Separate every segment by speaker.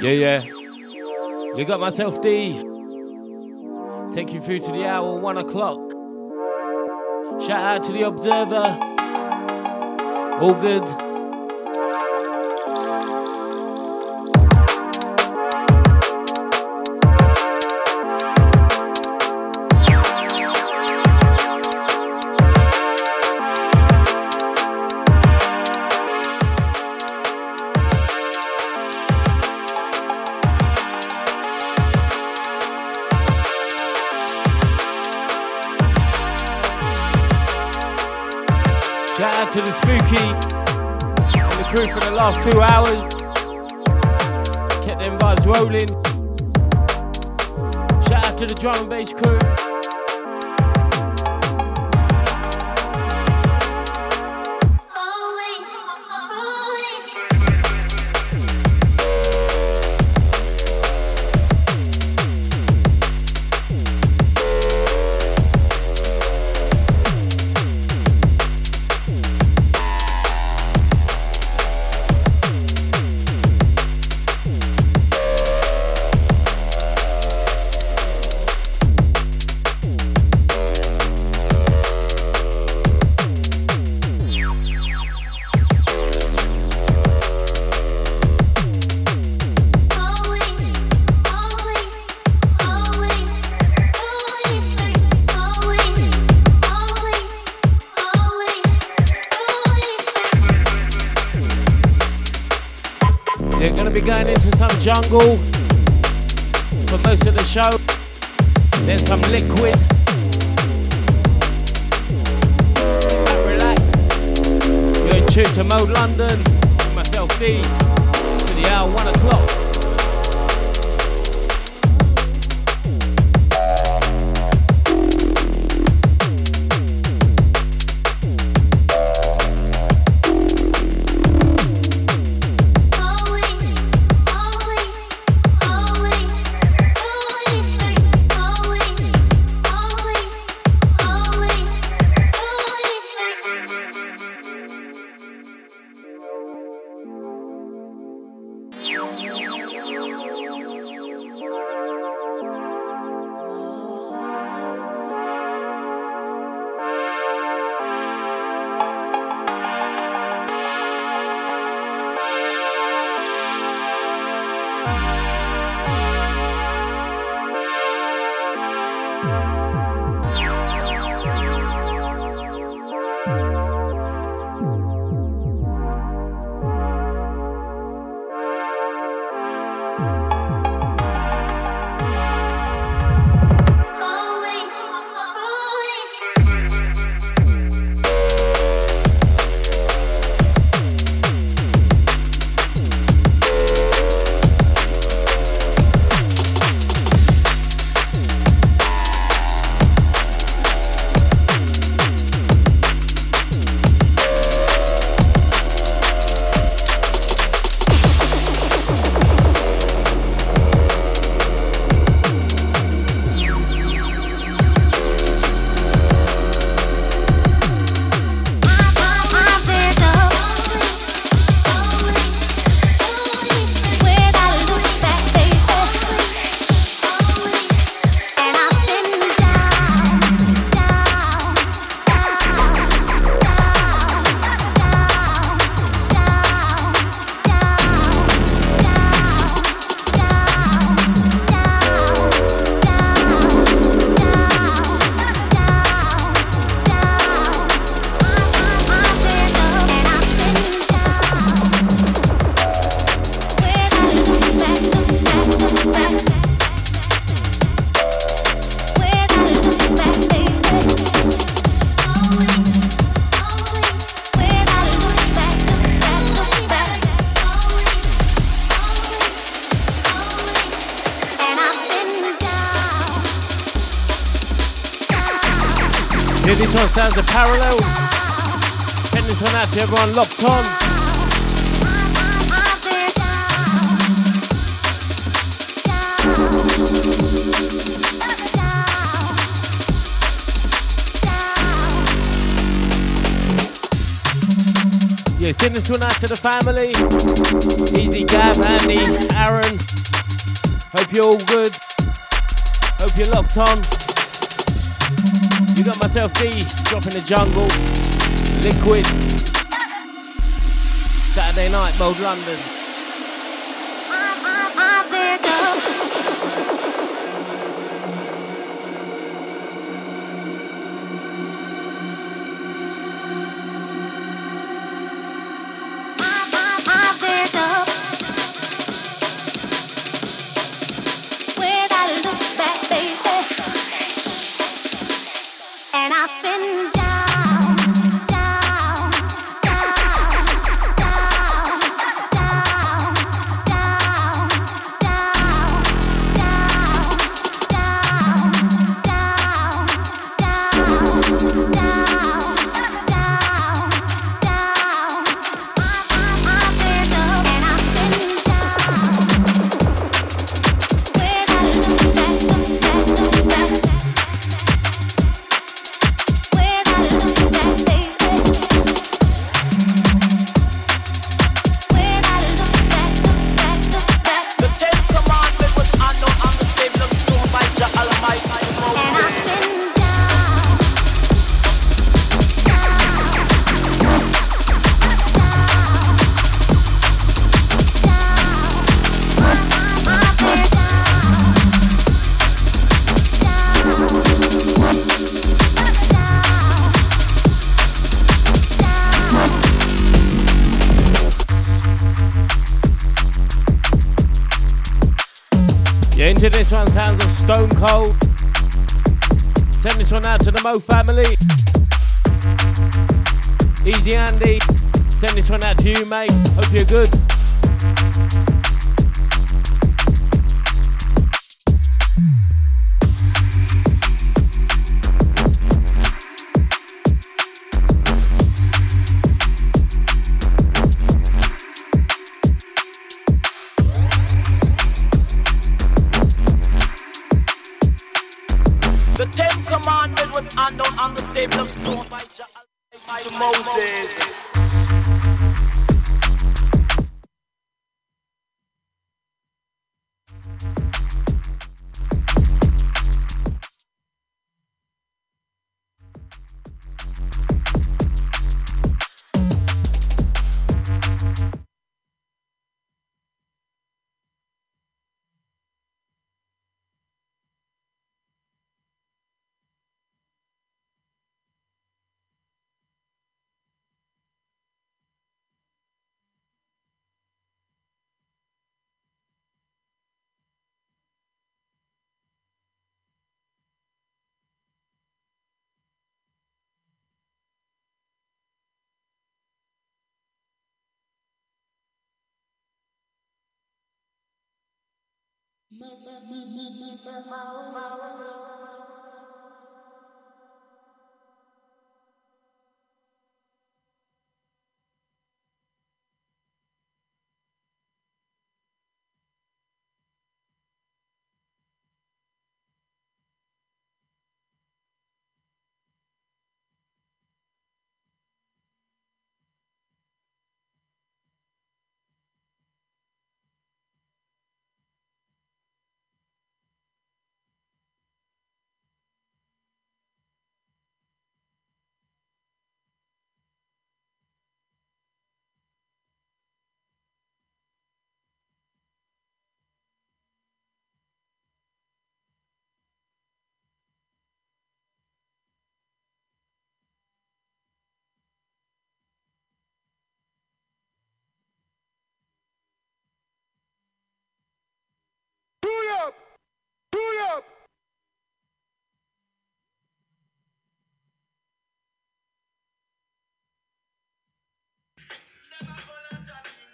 Speaker 1: Yeah, yeah. You got myself D. Take you through to the hour, one o'clock. Shout out to the Observer. All good. love tongue. Yeah, send this one out to the family. Easy Gab, Andy, Aaron. Hope you're all good. Hope you're locked on. You got myself D, dropping the jungle. Liquid. Saturday night, Mode London. Stone Cold. Send this one out to the Mo family. Easy Andy. Send this one out to you, mate. Hope you're good. 嘿嘿嘿嘿嘿，个猫猫。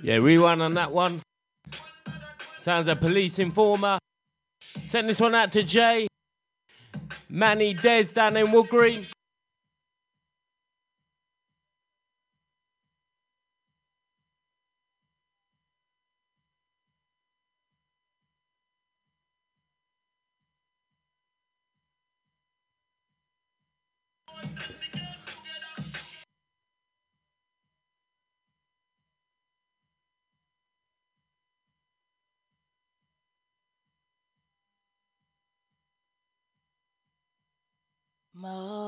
Speaker 1: Yeah, rewind on that one. Sounds a police informer. Send this one out to Jay. Manny Des down in Wood Green. more.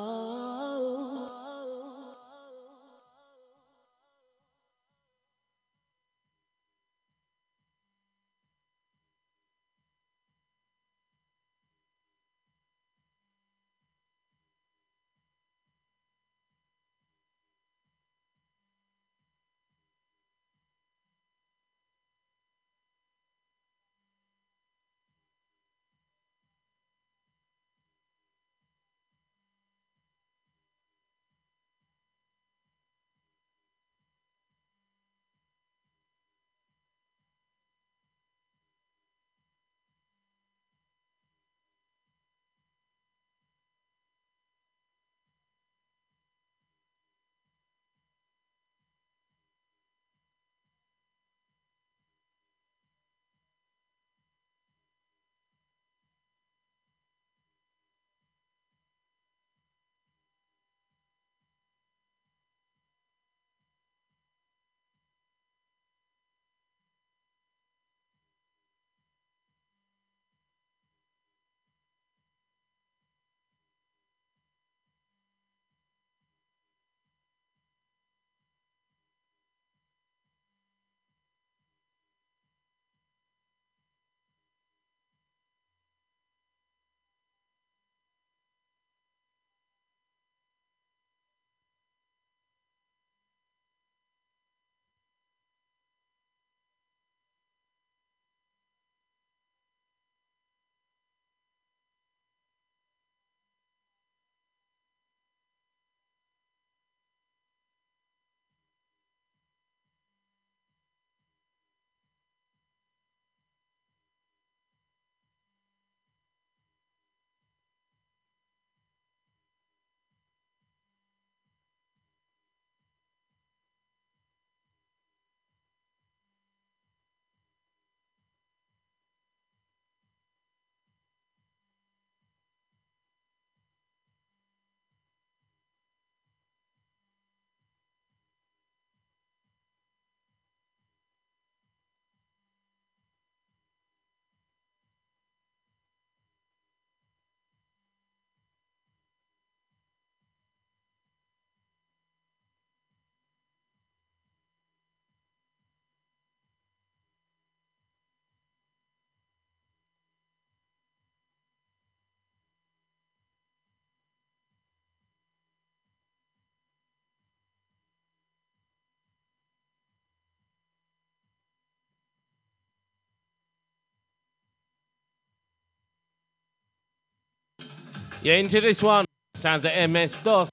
Speaker 1: Yeah, into this one. Sounds like MS DOS.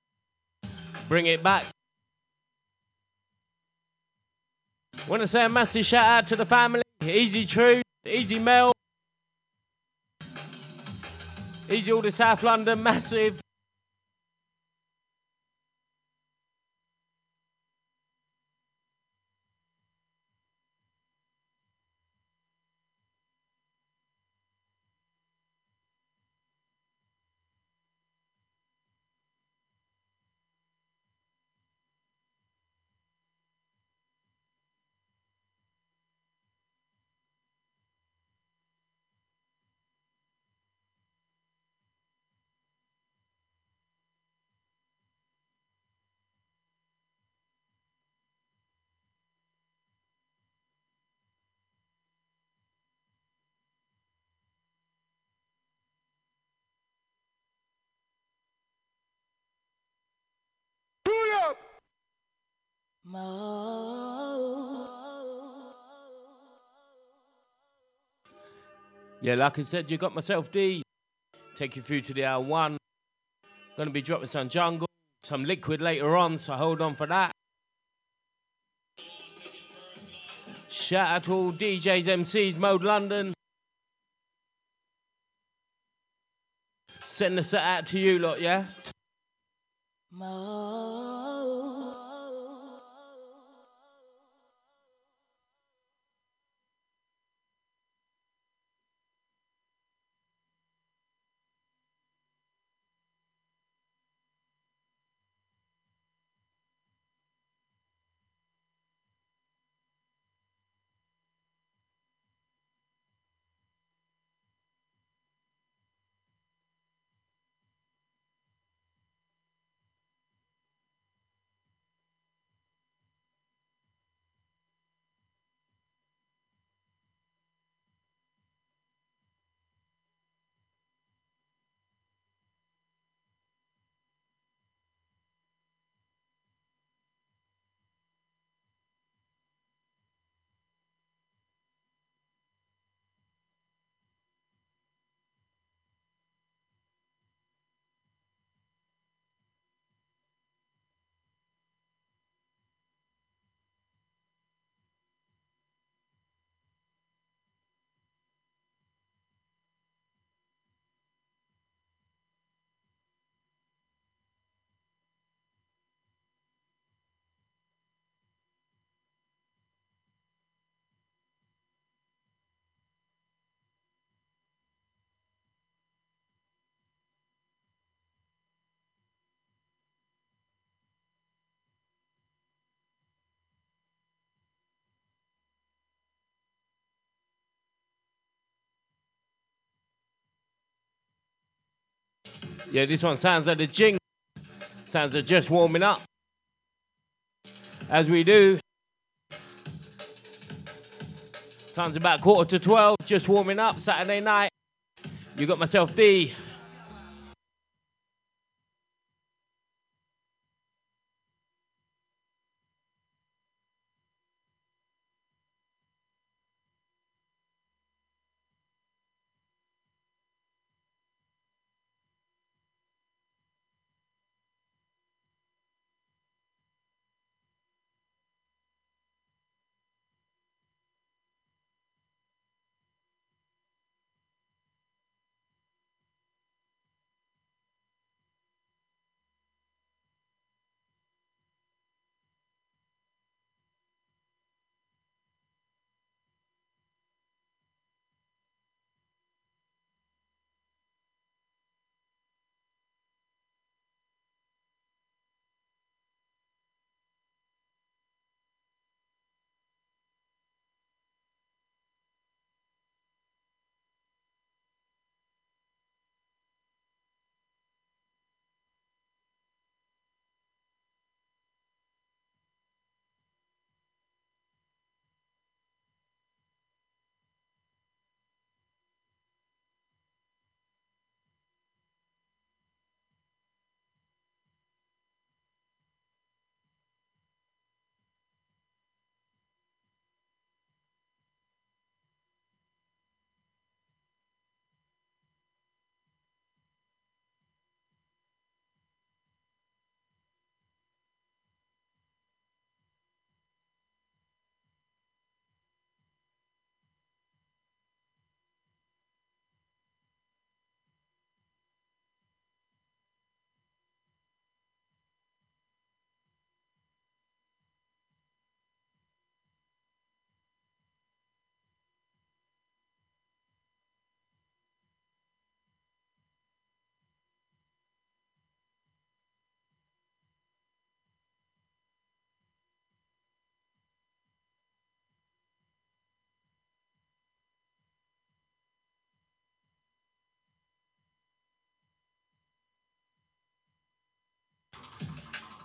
Speaker 1: Bring it back. Want to say a massive shout out to the family. Easy True, Easy Mel, Easy all the South London, massive. Yeah, like I said, you got myself D. Take you through to the hour one. Gonna be dropping some jungle, some liquid later on, so hold on for that. Shout out to all DJs, MCs, Mode London. Send the set out to you lot, yeah? Yeah, this one sounds like the jing. Sounds like just warming up. As we do. Time's about quarter to 12, just warming up Saturday night. You got myself D.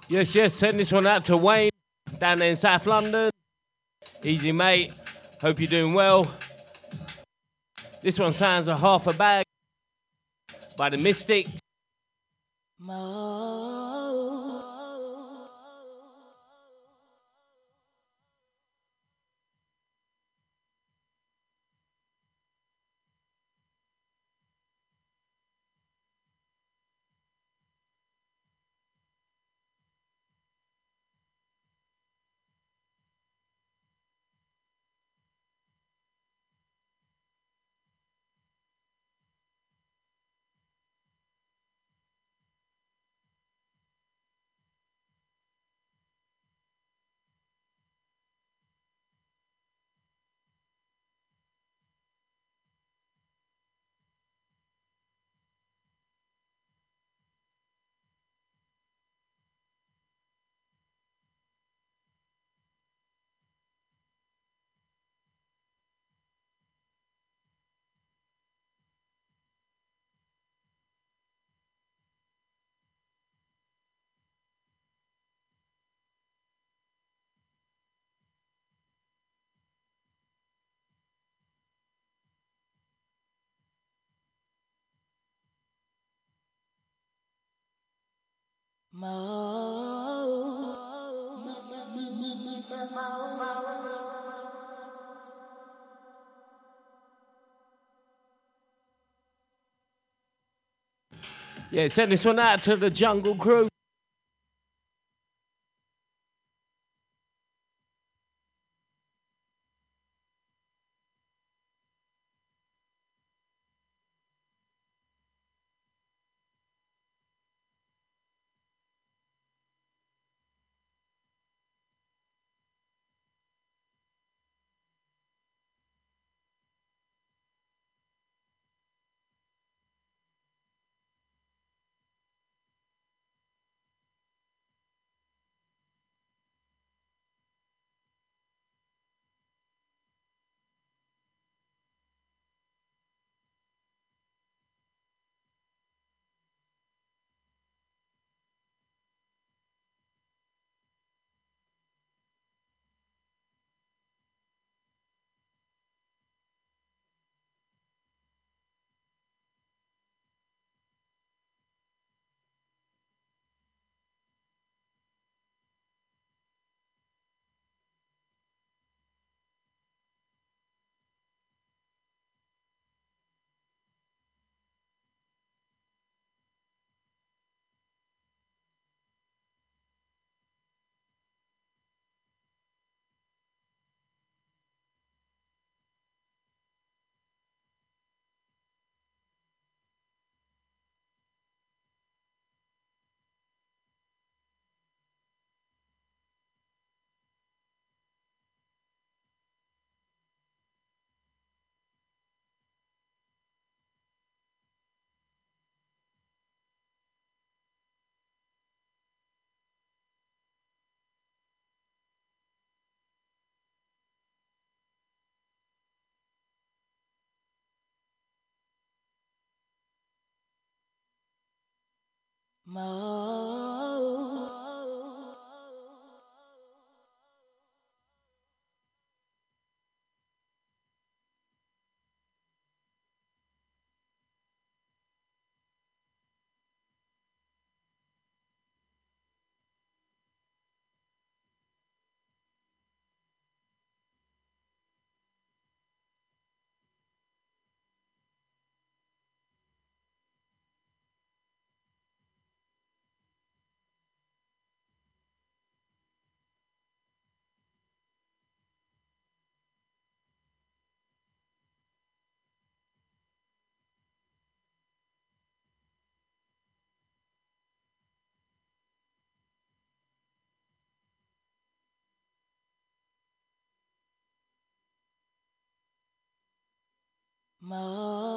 Speaker 1: Yes, yes, send this one out to Wayne down there in South London. Easy, mate. Hope you're doing well. This one sounds a half a bag by the Mystics. Yeah, send this one out to the Jungle Crew. Mo. More.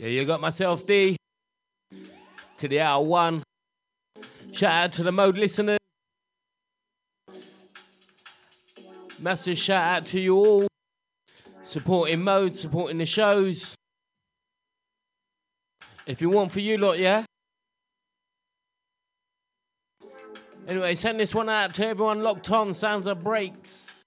Speaker 1: Yeah, you got myself D to the hour one. Shout out to the mode listeners. Massive shout out to you all. Supporting mode, supporting the shows. If you want for you lot, yeah? Anyway, send this one out to everyone locked on. Sounds of breaks.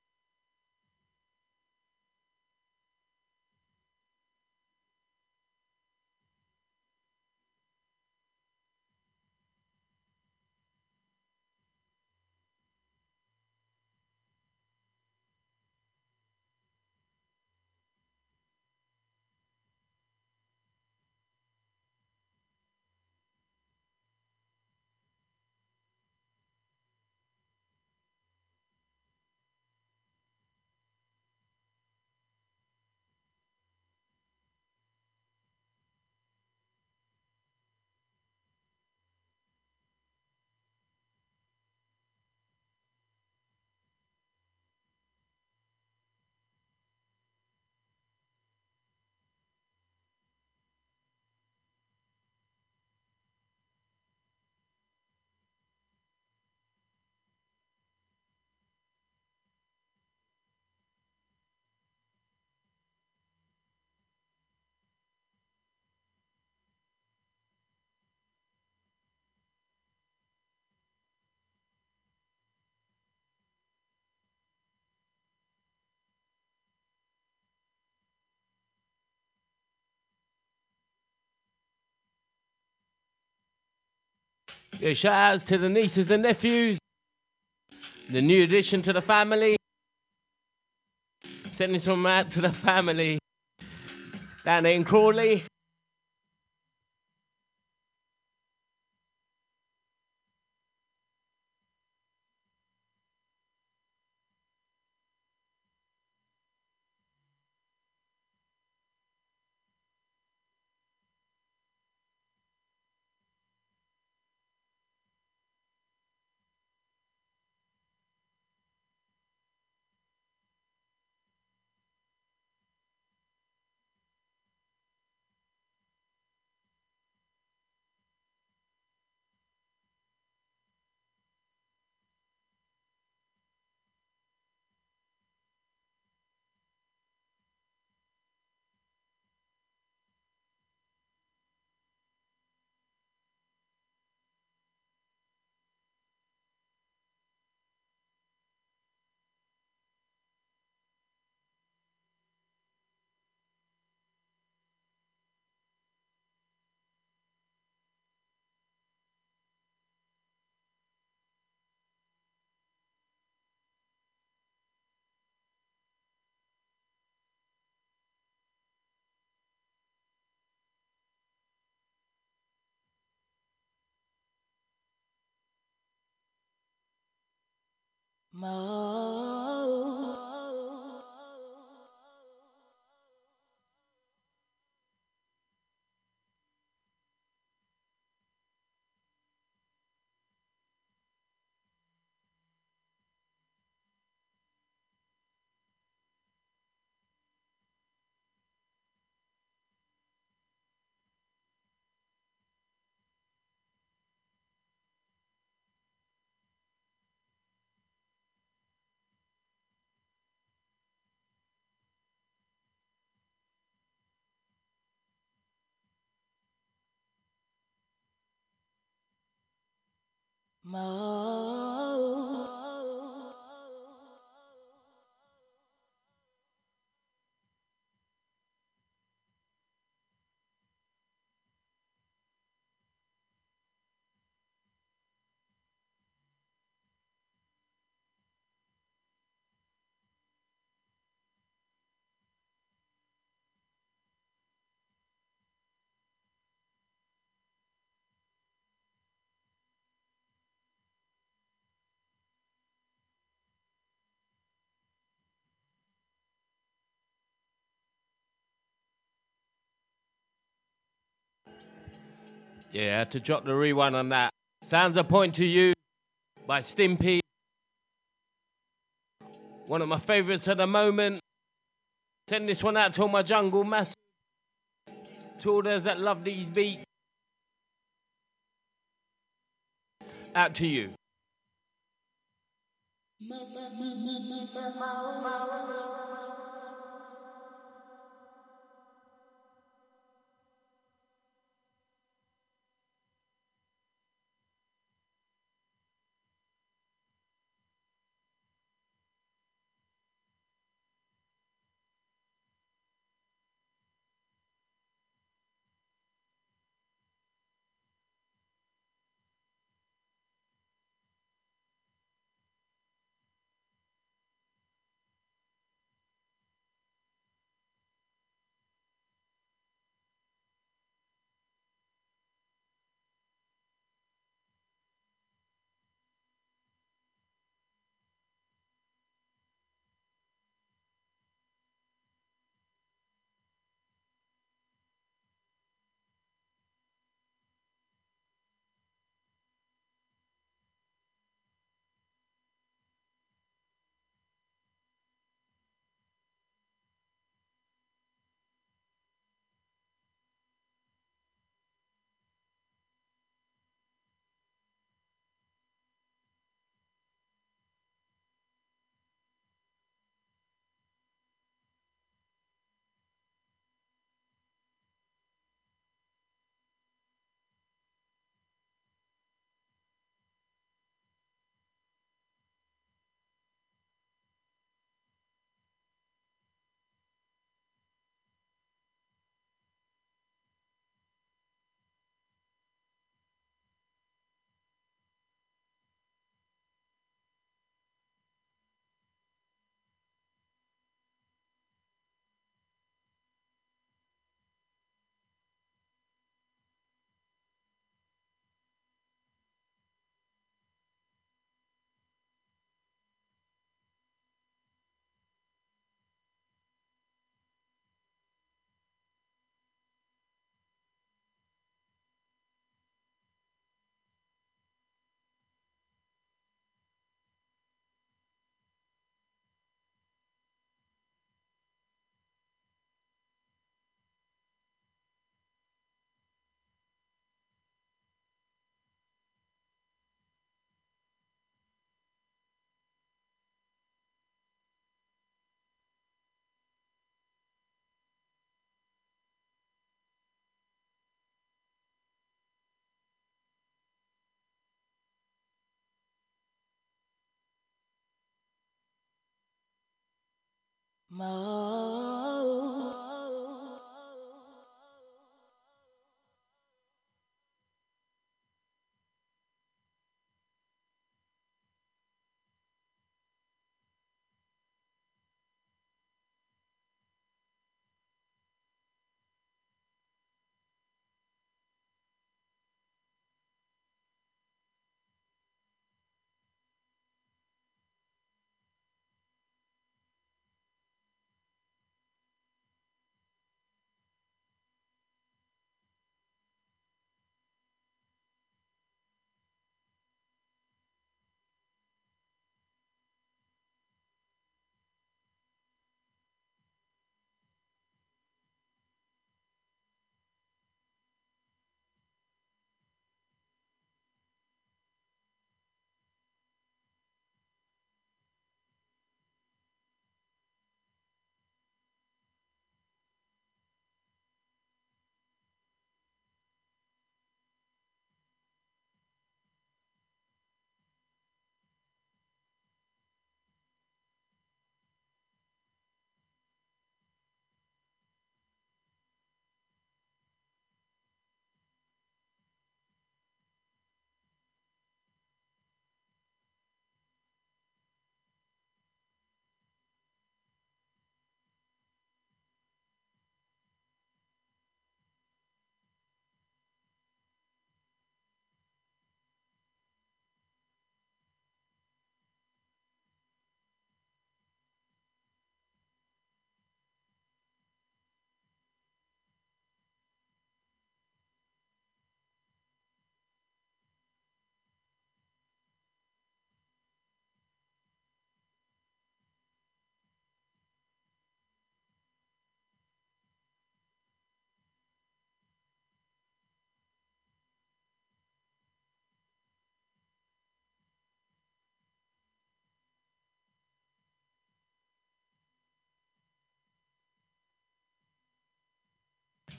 Speaker 1: Uh, yeah, shout outs to the nieces and nephews, the new addition to the family. Sending some out to the family down in Crawley. Yeah, I had to drop the rewind on that. Sounds a point to you by Stimpy. One of my favorites at the moment. Send this one out to all my jungle mass. To all those that love these beats. Out to you. More.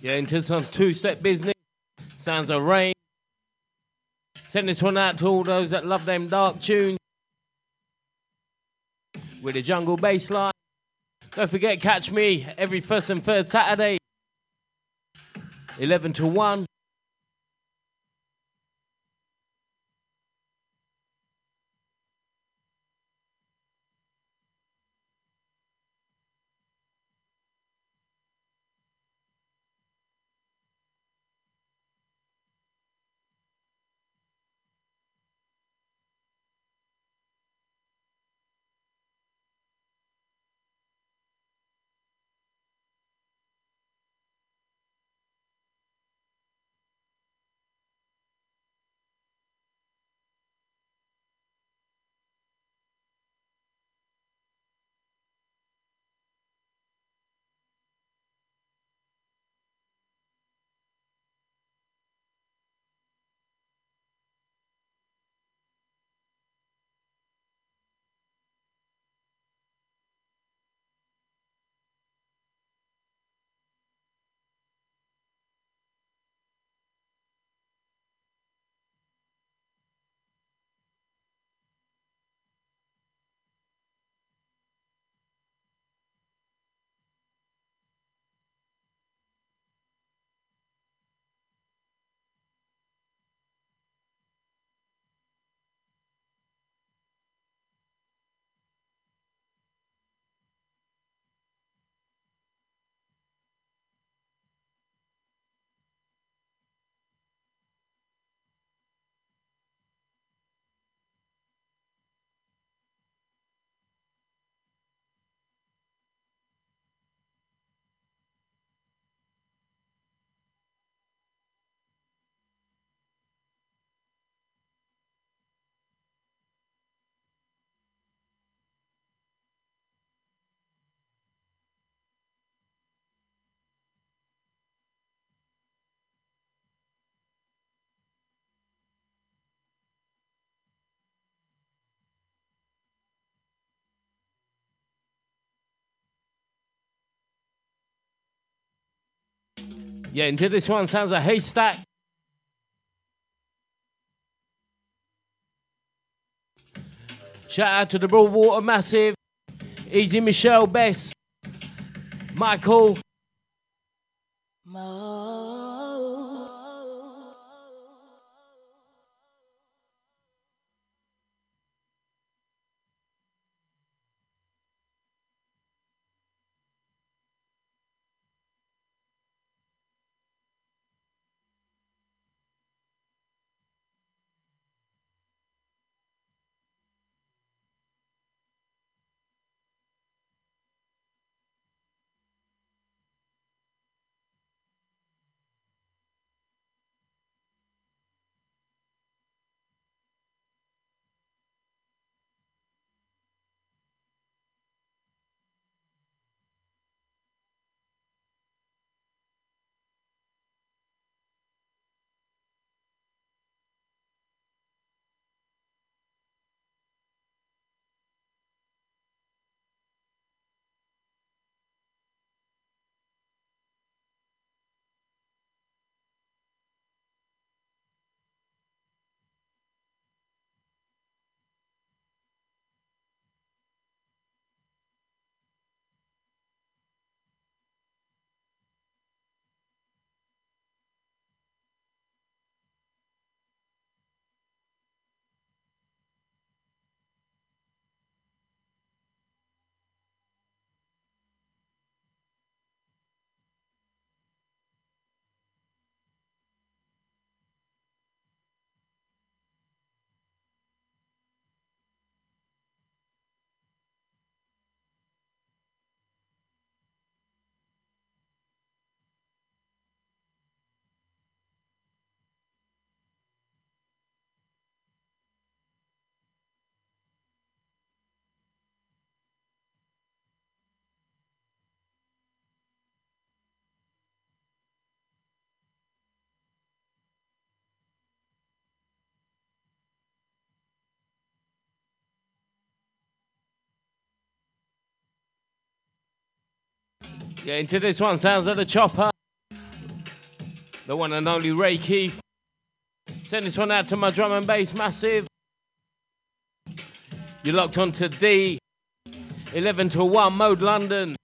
Speaker 1: Yeah, into some two-step business. Sounds of rain. Send this one out to all those that love them dark tunes. With a jungle bass line. Don't forget, catch me every first and third Saturday, 11 to 1. Yeah, into this one sounds a haystack. Shout out to the Broadwater Massive, Easy Michelle Bess, Michael. Yeah, into this one sounds like a chopper. The one and only Ray Keith. Send this one out to my drum and bass massive. You're locked on to D. 11 to 1 mode London.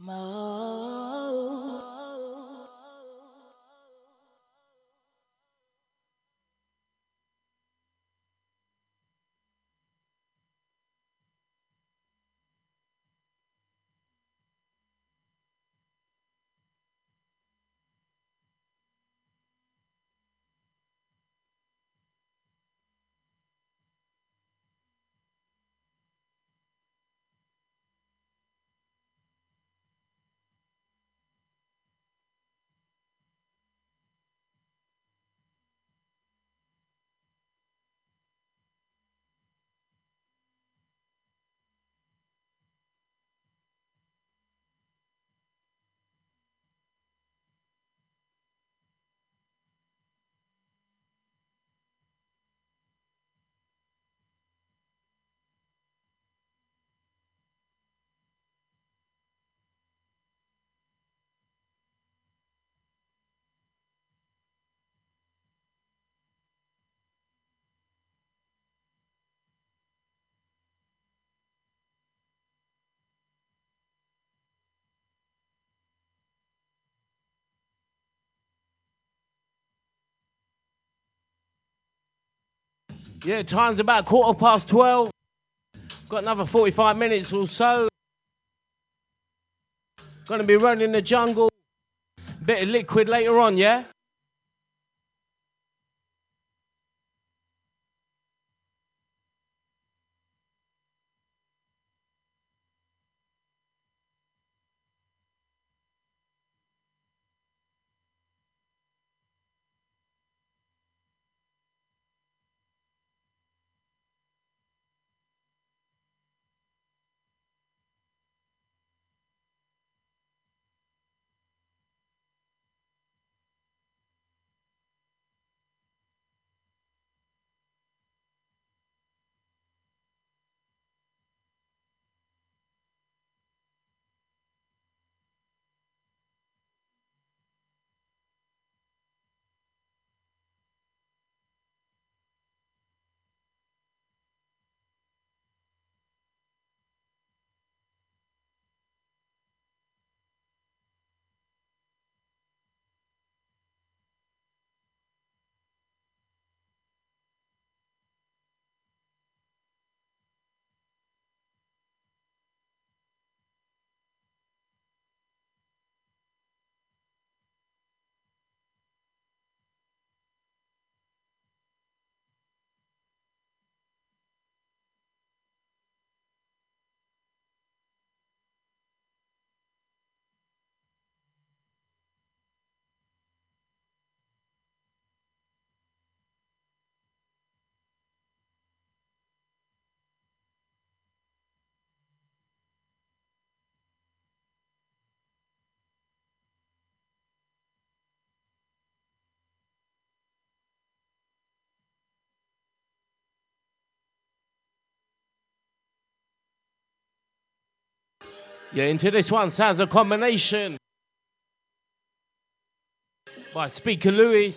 Speaker 1: Mo. Yeah, time's about quarter past 12. Got another 45 minutes or so. Gonna be running the jungle. Bit of liquid later on, yeah? Yeah, into this one sounds a combination by Speaker Louis.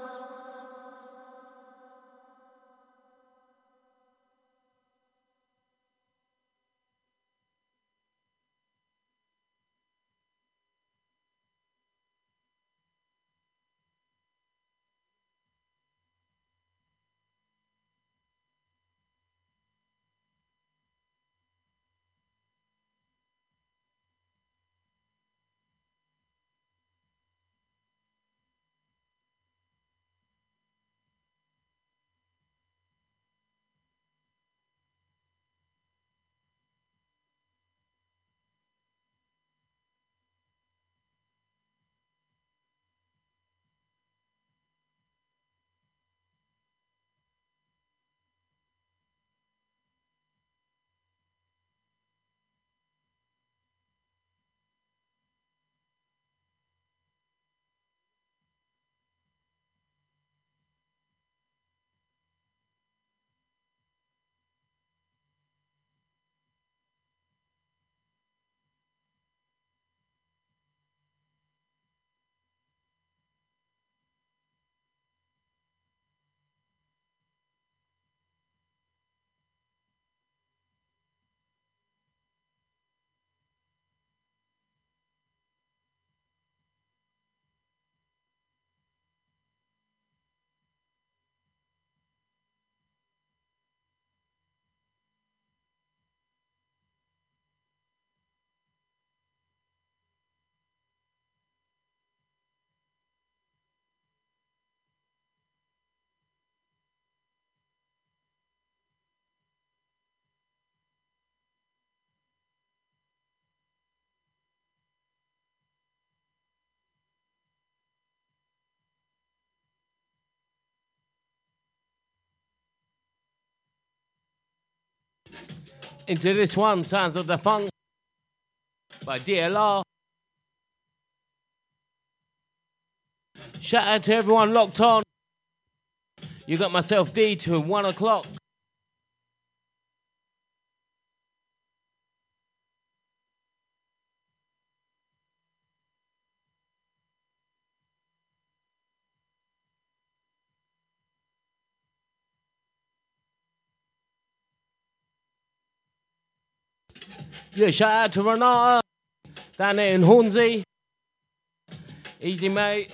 Speaker 1: Into this one, Sounds of the Funk by DLR. Shout out to everyone locked on. You got myself D to one o'clock. Yeah, shout out to Renata down there in Hornsey. Easy, mate.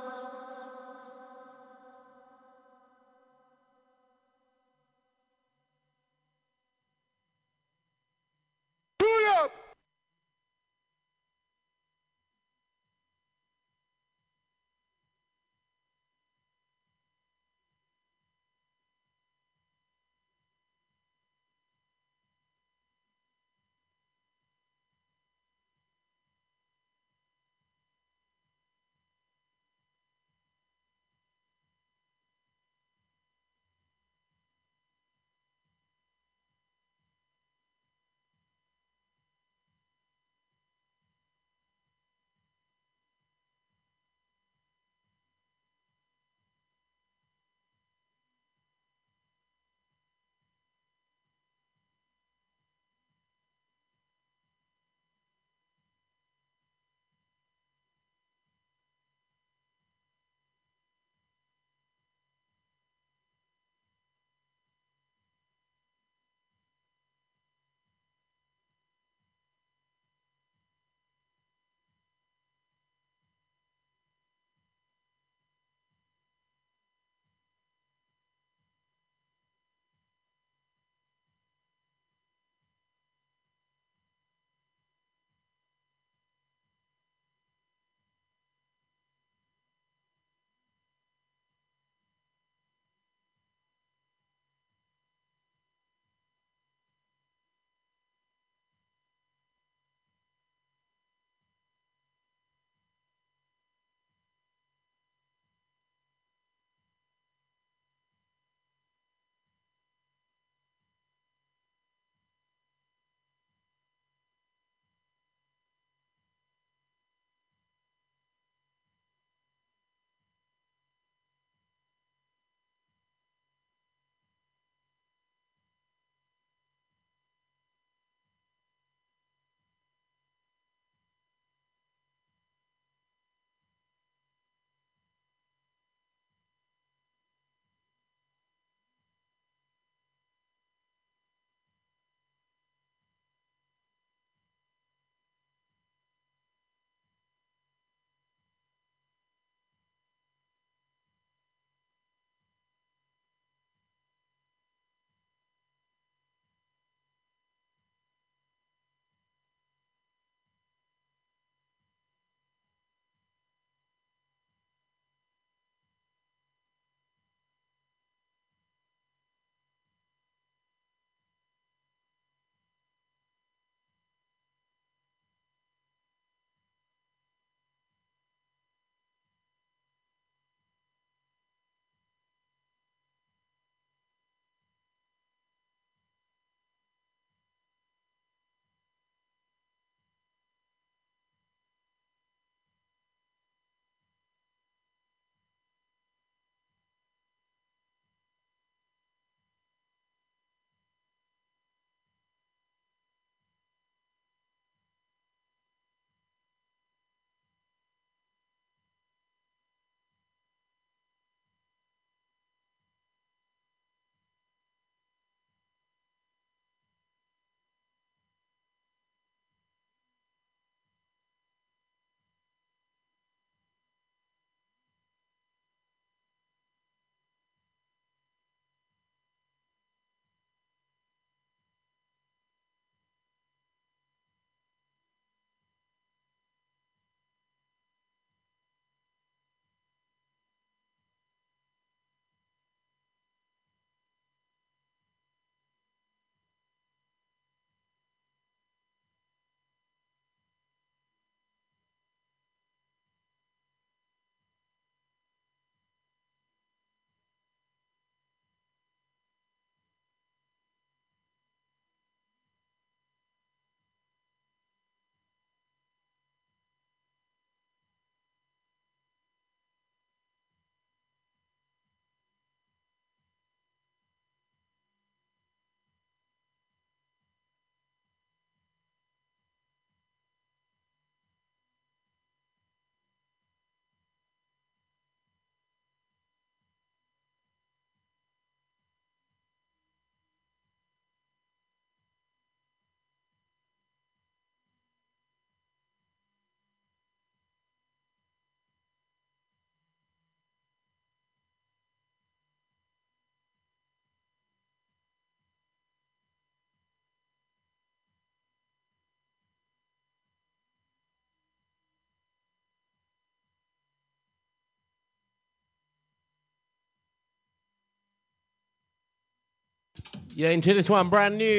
Speaker 1: You're into this one, brand new.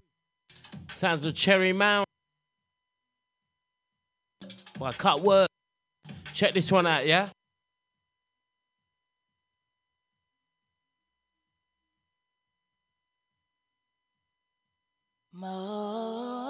Speaker 1: Sounds of Cherry Mound by Cutwork. Check this one out, yeah? More.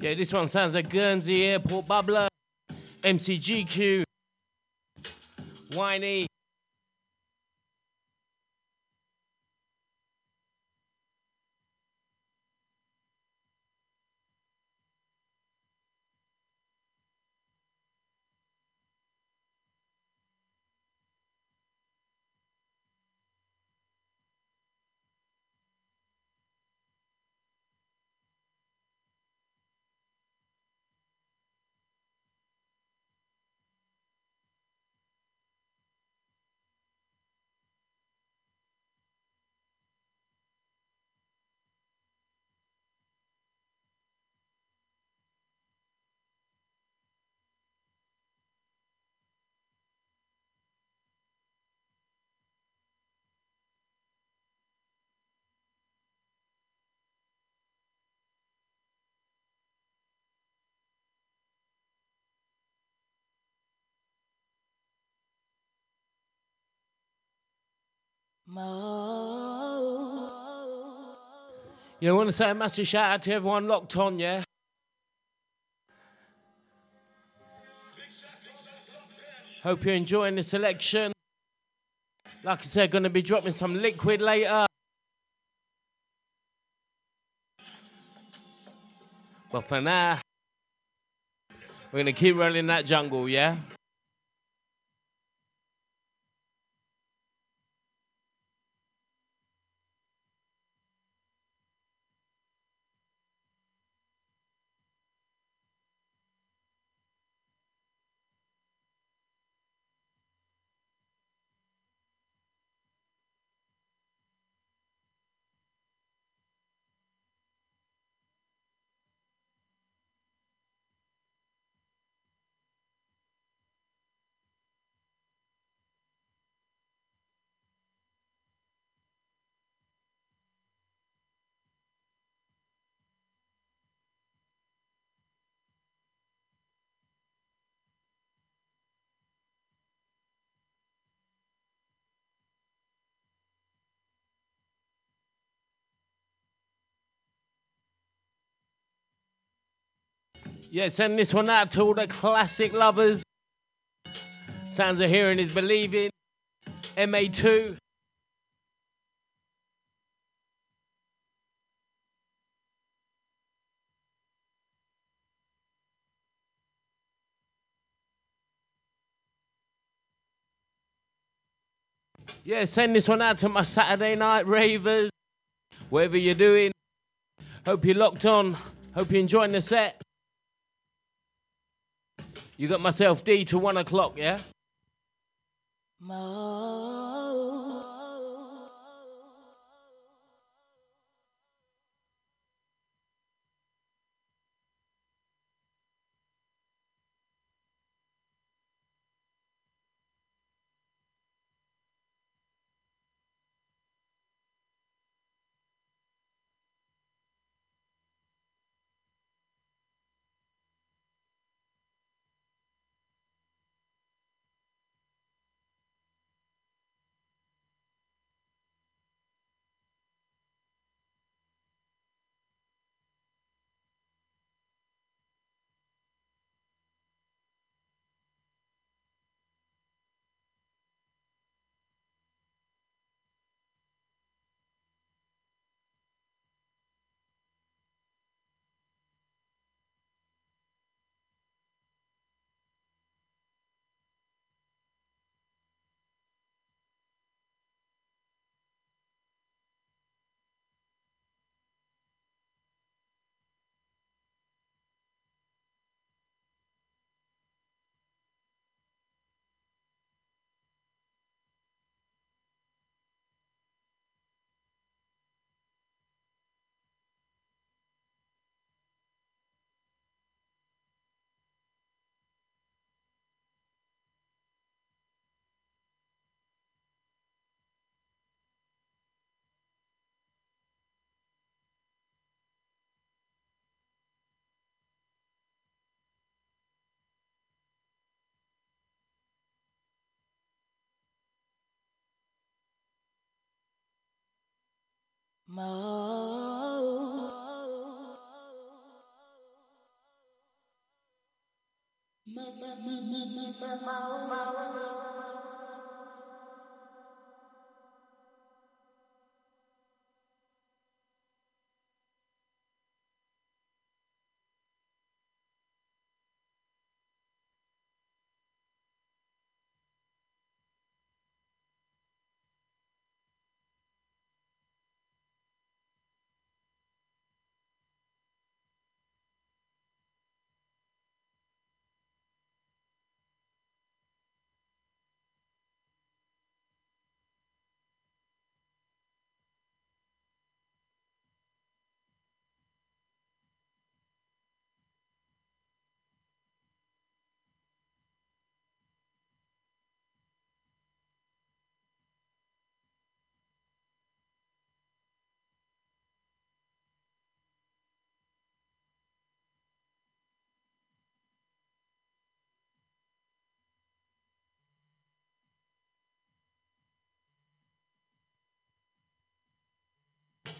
Speaker 1: Yeah, this one sounds like Guernsey Airport Bubbler, MCGQ, Whiny. Yeah, I want to say a massive shout out to everyone locked on, yeah? Hope you're enjoying the selection. Like I said, going to be dropping some liquid later. But for now, we're going to keep rolling that jungle, yeah? Yeah, send this one out to all the classic lovers. Sounds of hearing is believing. MA2. Yeah, send this one out to my Saturday night ravers. Whatever you're doing. Hope you're locked on. Hope you're enjoying the set. You got myself D to one o'clock, yeah? mode. mode.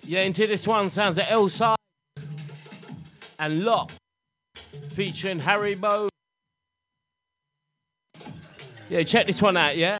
Speaker 1: Yeah, into this one sounds at L-Side and Lock featuring Harry Bow. Yeah, check this one out, yeah?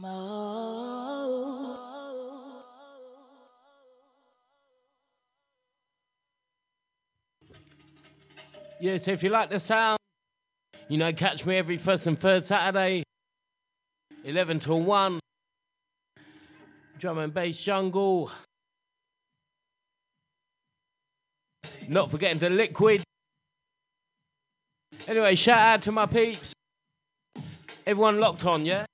Speaker 1: Yeah, so if you like the sound, you know, catch me every first and third Saturday, 11 till 1. Drum and bass jungle. Not forgetting the liquid. Anyway, shout out to my peeps. Everyone locked on, yeah?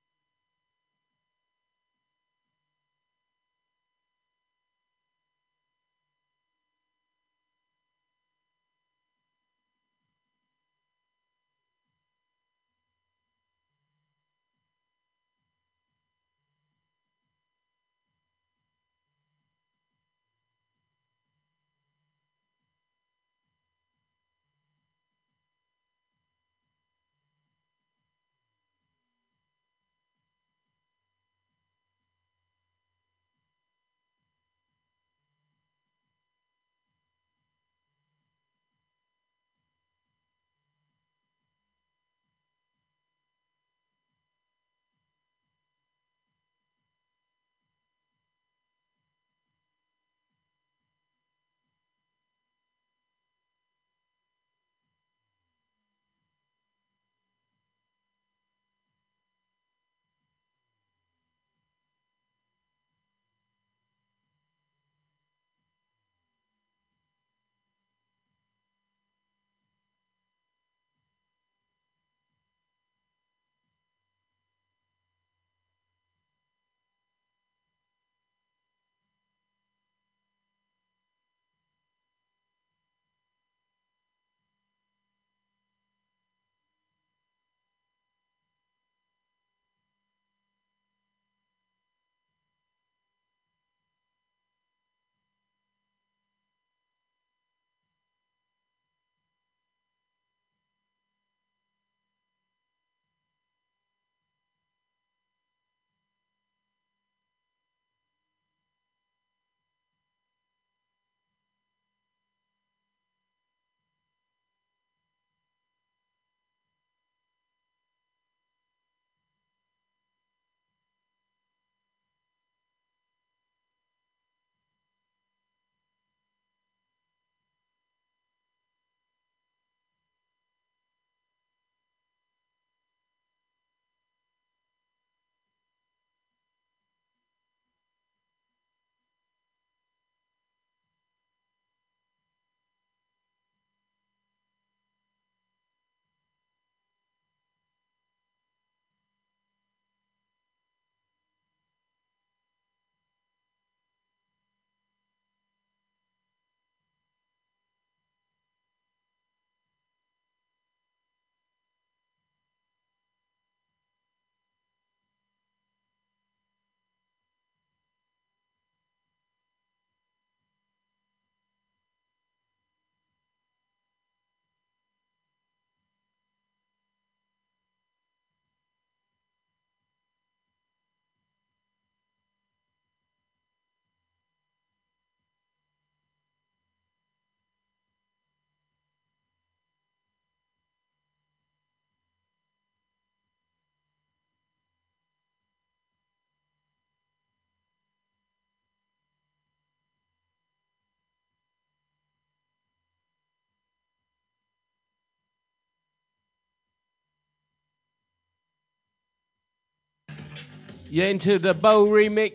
Speaker 1: You're into the Bow remix.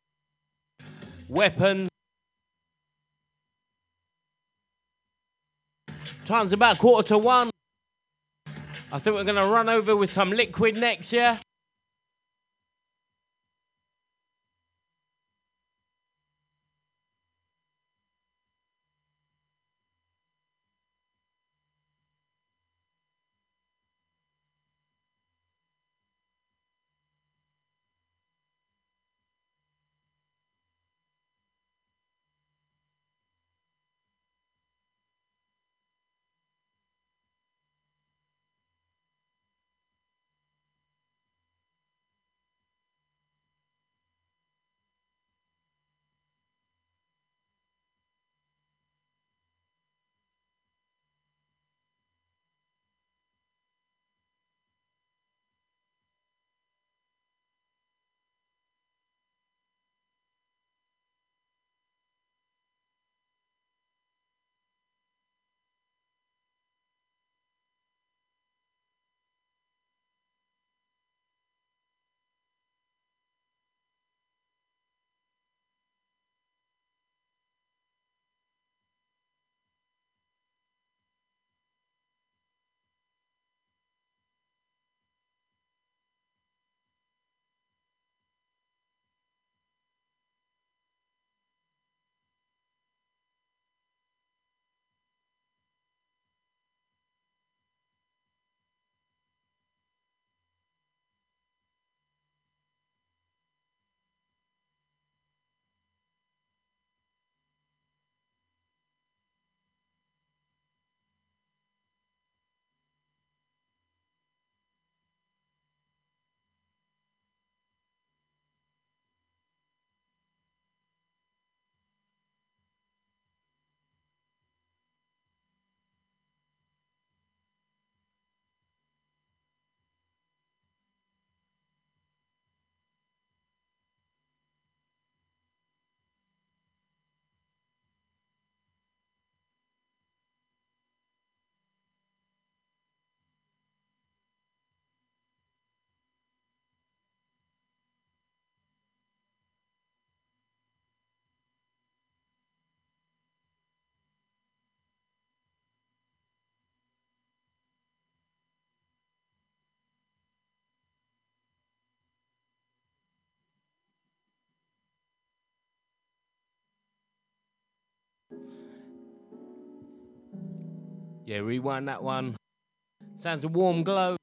Speaker 1: Weapon. Time's about quarter to one. I think we're going to run over with some liquid next, yeah? Yeah, rewind that one. Sounds a warm glow.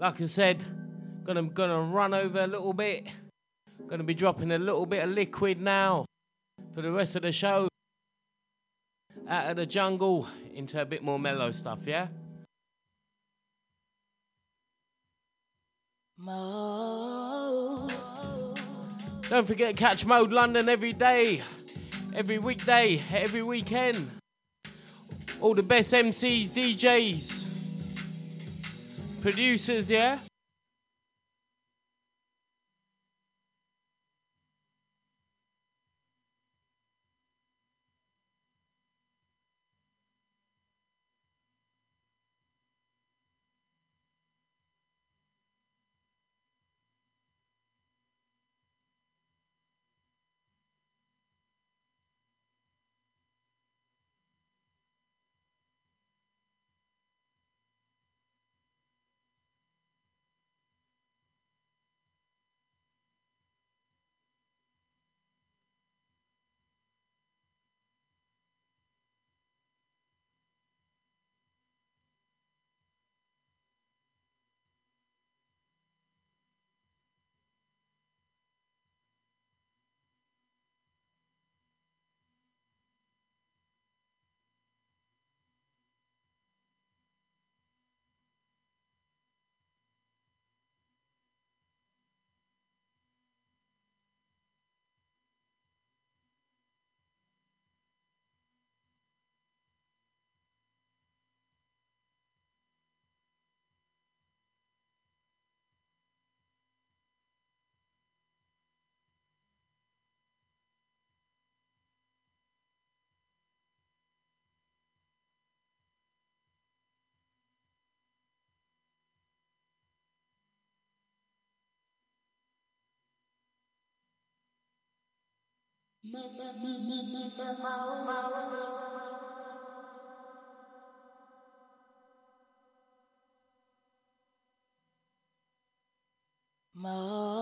Speaker 1: Like I said, gonna gonna run over a little bit. Gonna be dropping a little bit of liquid now for the rest of the show. Out of the jungle into a bit more mellow stuff, yeah? Don't forget Catch Mode London every day, every weekday, every weekend all the best MCs, DJs, producers, yeah? Mau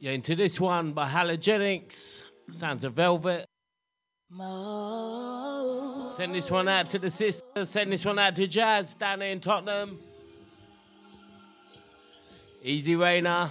Speaker 1: Yeah, into this one by Halogenix. Sounds of Velvet. Send this one out to the sisters. Send this one out to Jazz down there in Tottenham. Easy Rainer.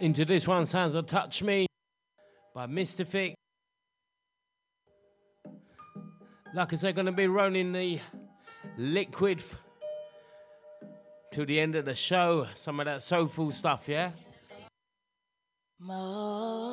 Speaker 1: Into this one sounds of Touch Me by Mystific. Like I said, going to be rolling the liquid f- till the end of the show. Some of that soulful stuff, yeah? Mo.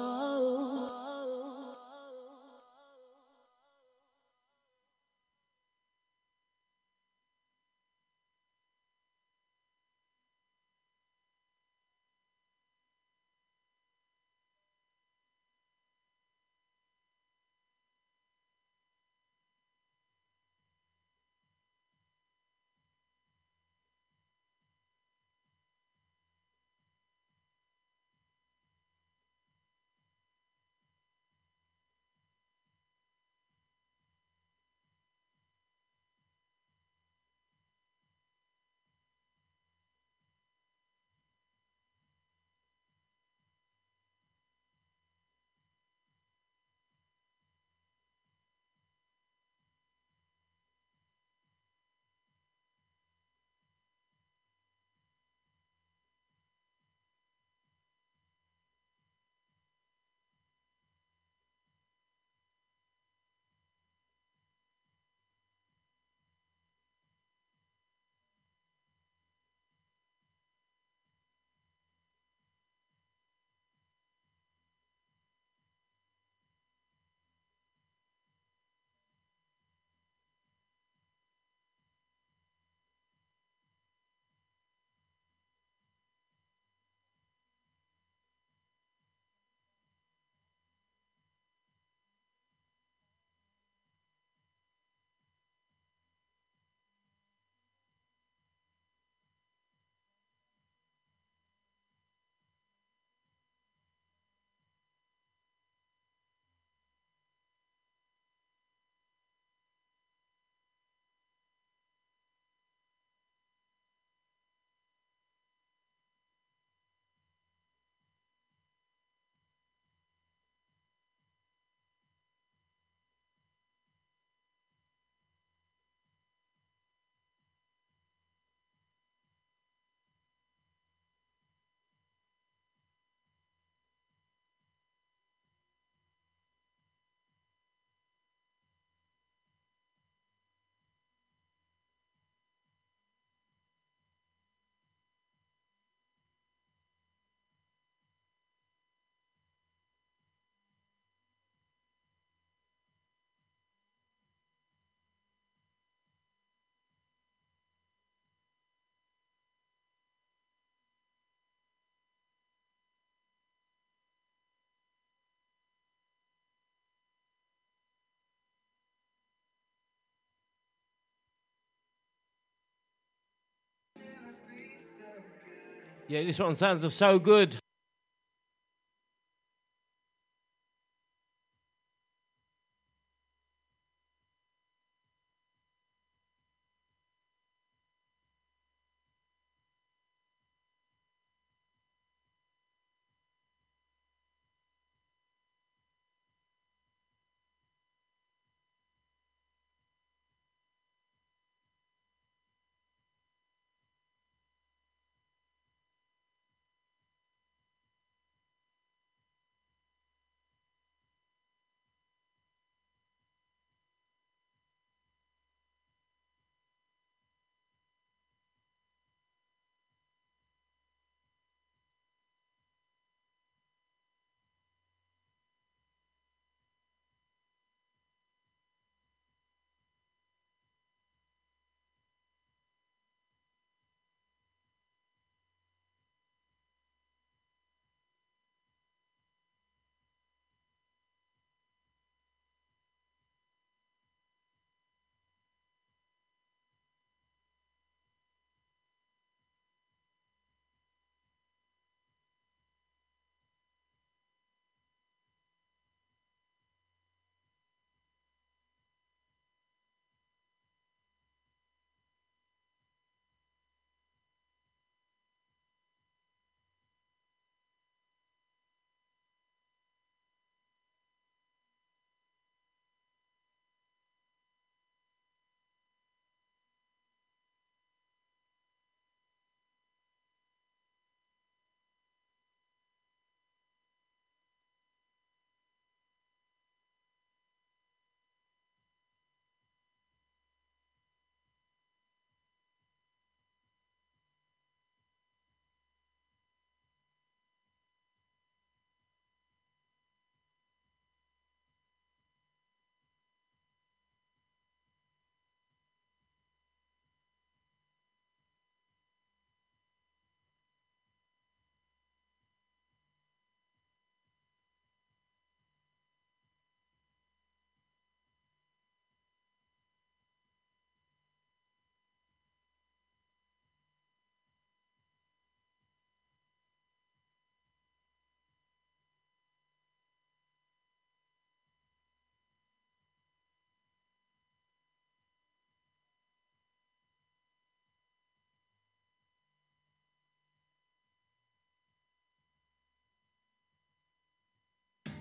Speaker 1: Yeah, this one sounds so good.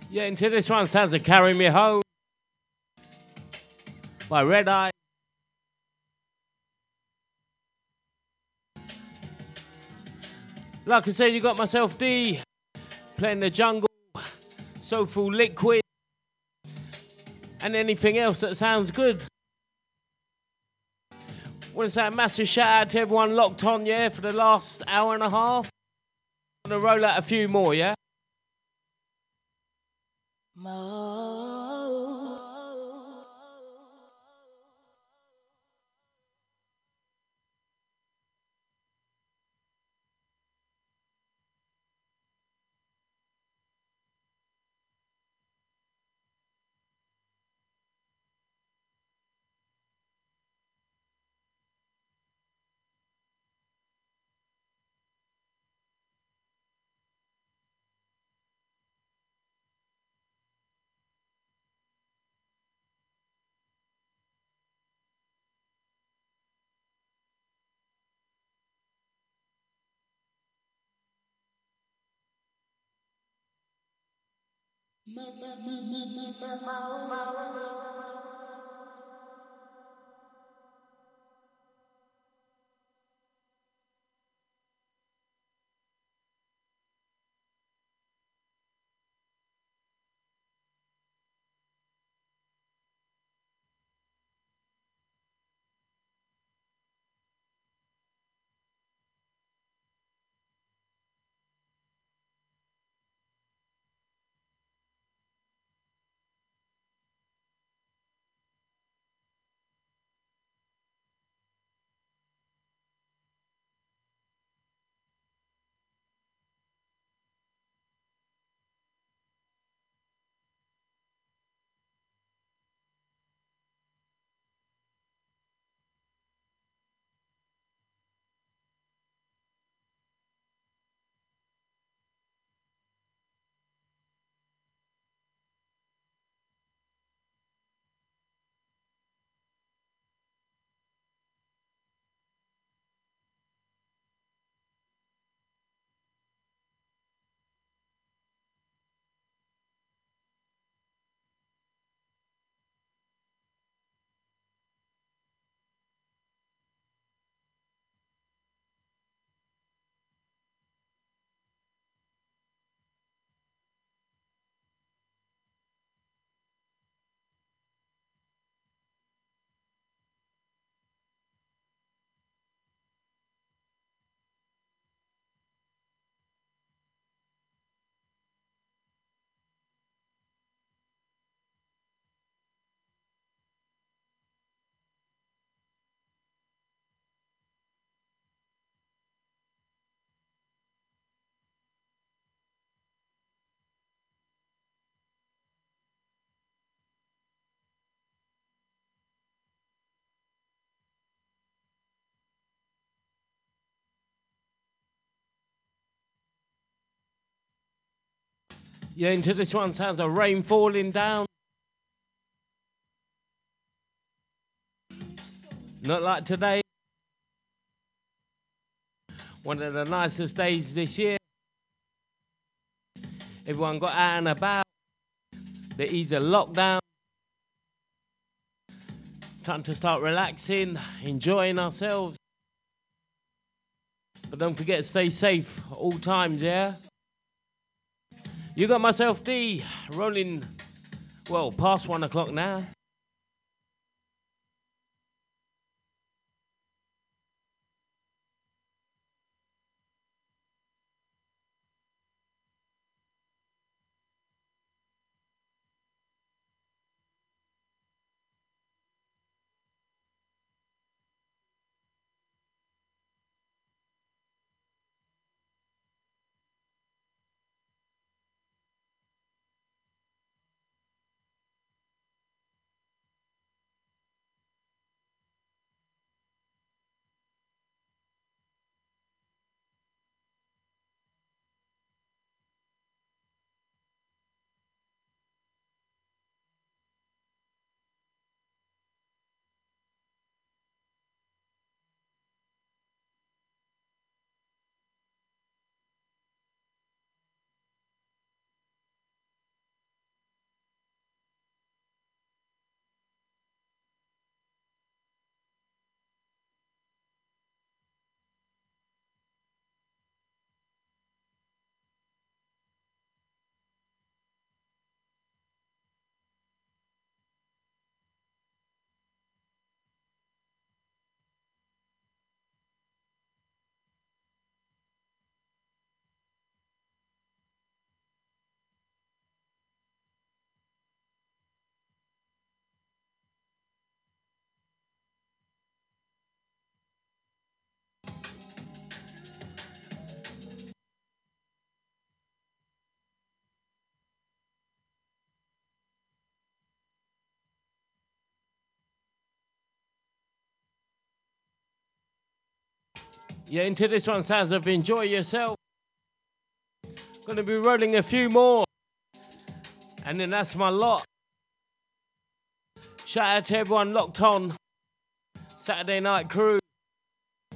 Speaker 1: Yeah, into this one sounds like Carry Me Home by Red Eye. Like I said, you got myself D playing the jungle, soulful liquid, and anything else that sounds good. Want to say a massive shout out to everyone locked on, yeah, for the last hour and a half. I'm gonna roll out a few more, yeah. Mo. Mau, mau, mau, mau, mau, mau, mau, mau. Yeah, into this one sounds of rain falling down. Not like today. One of the nicest days this year. Everyone got out and about. The ease of lockdown. Time to start relaxing, enjoying ourselves. But don't forget to stay safe at all times, yeah? You got myself D rolling, well, past one o'clock now. Yeah, into this one sounds of enjoy yourself. Gonna be rolling a few more. And then that's my lot. Shout out to everyone locked on. Saturday night crew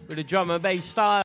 Speaker 1: with a drum and bass style.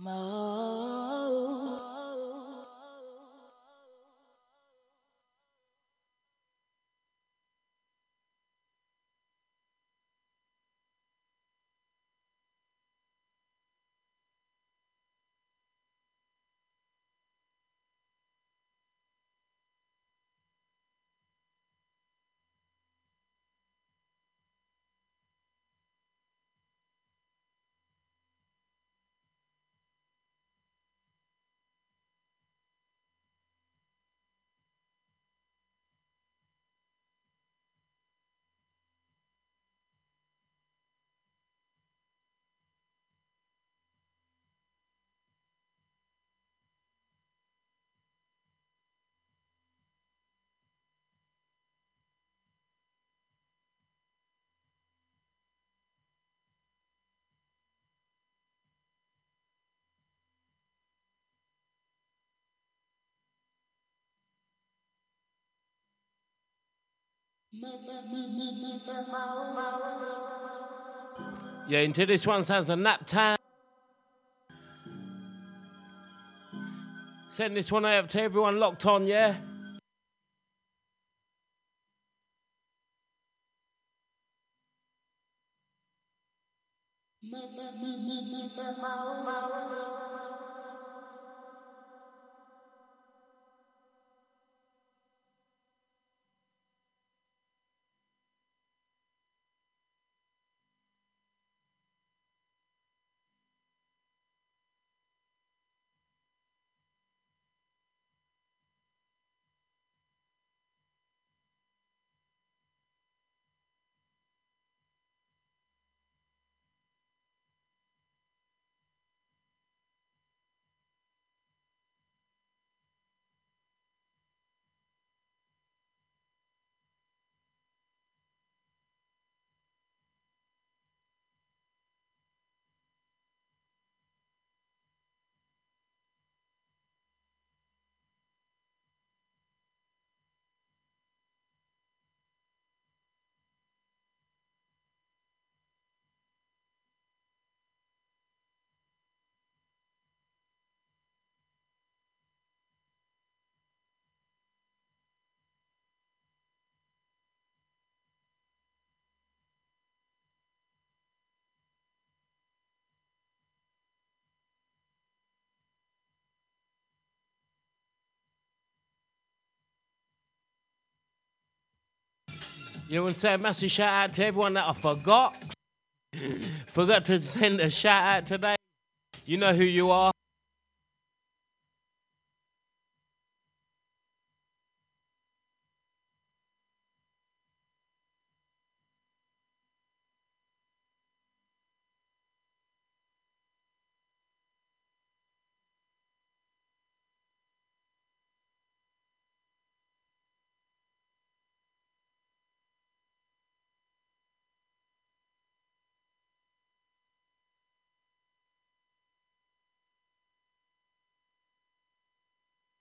Speaker 1: More. Yeah, into this one sounds a nap time. Send this one out to everyone locked on, yeah? You want to say a massive shout out to everyone that I forgot? forgot to send a shout out today. You know who you are.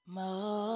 Speaker 1: Mo.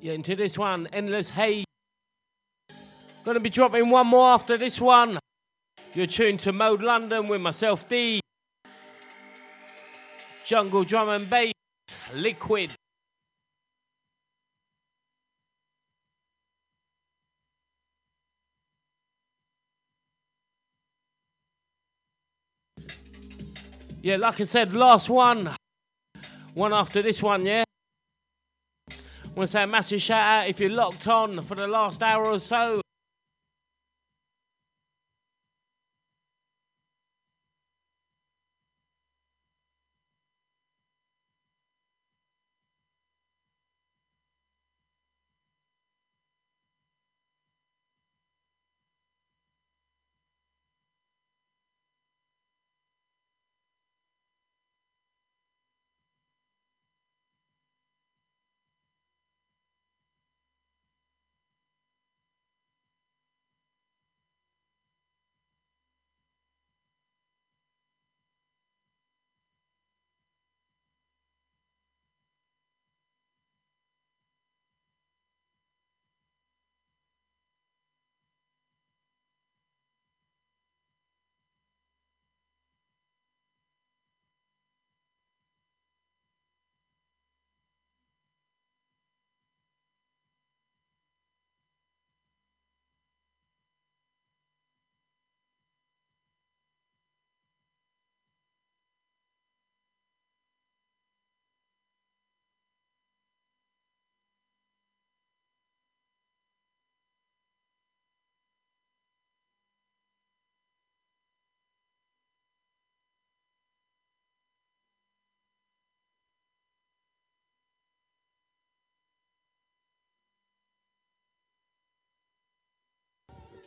Speaker 1: Yeah, into this one, Endless Hay. Gonna be dropping one more after this one. You're tuned to Mode London with myself, D. Jungle Drum and Bass, Liquid. Yeah, like I said, last one. One after this one, yeah? Want to say a massive shout out if you're locked on for the last hour or so.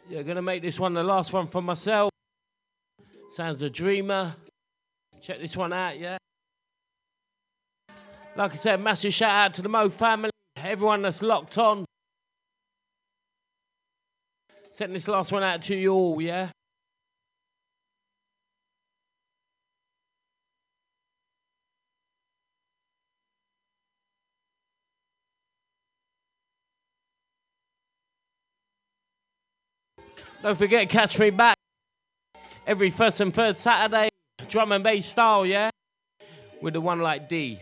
Speaker 1: Yeah, gonna make this one the last one for myself. Sounds a dreamer. Check this one out, yeah? Like I said, massive shout out to the Mo family, everyone that's locked on. Sending this last one out to you all, yeah? Don't forget, catch me back every first and third Saturday, drum and bass style, yeah? With the one like D.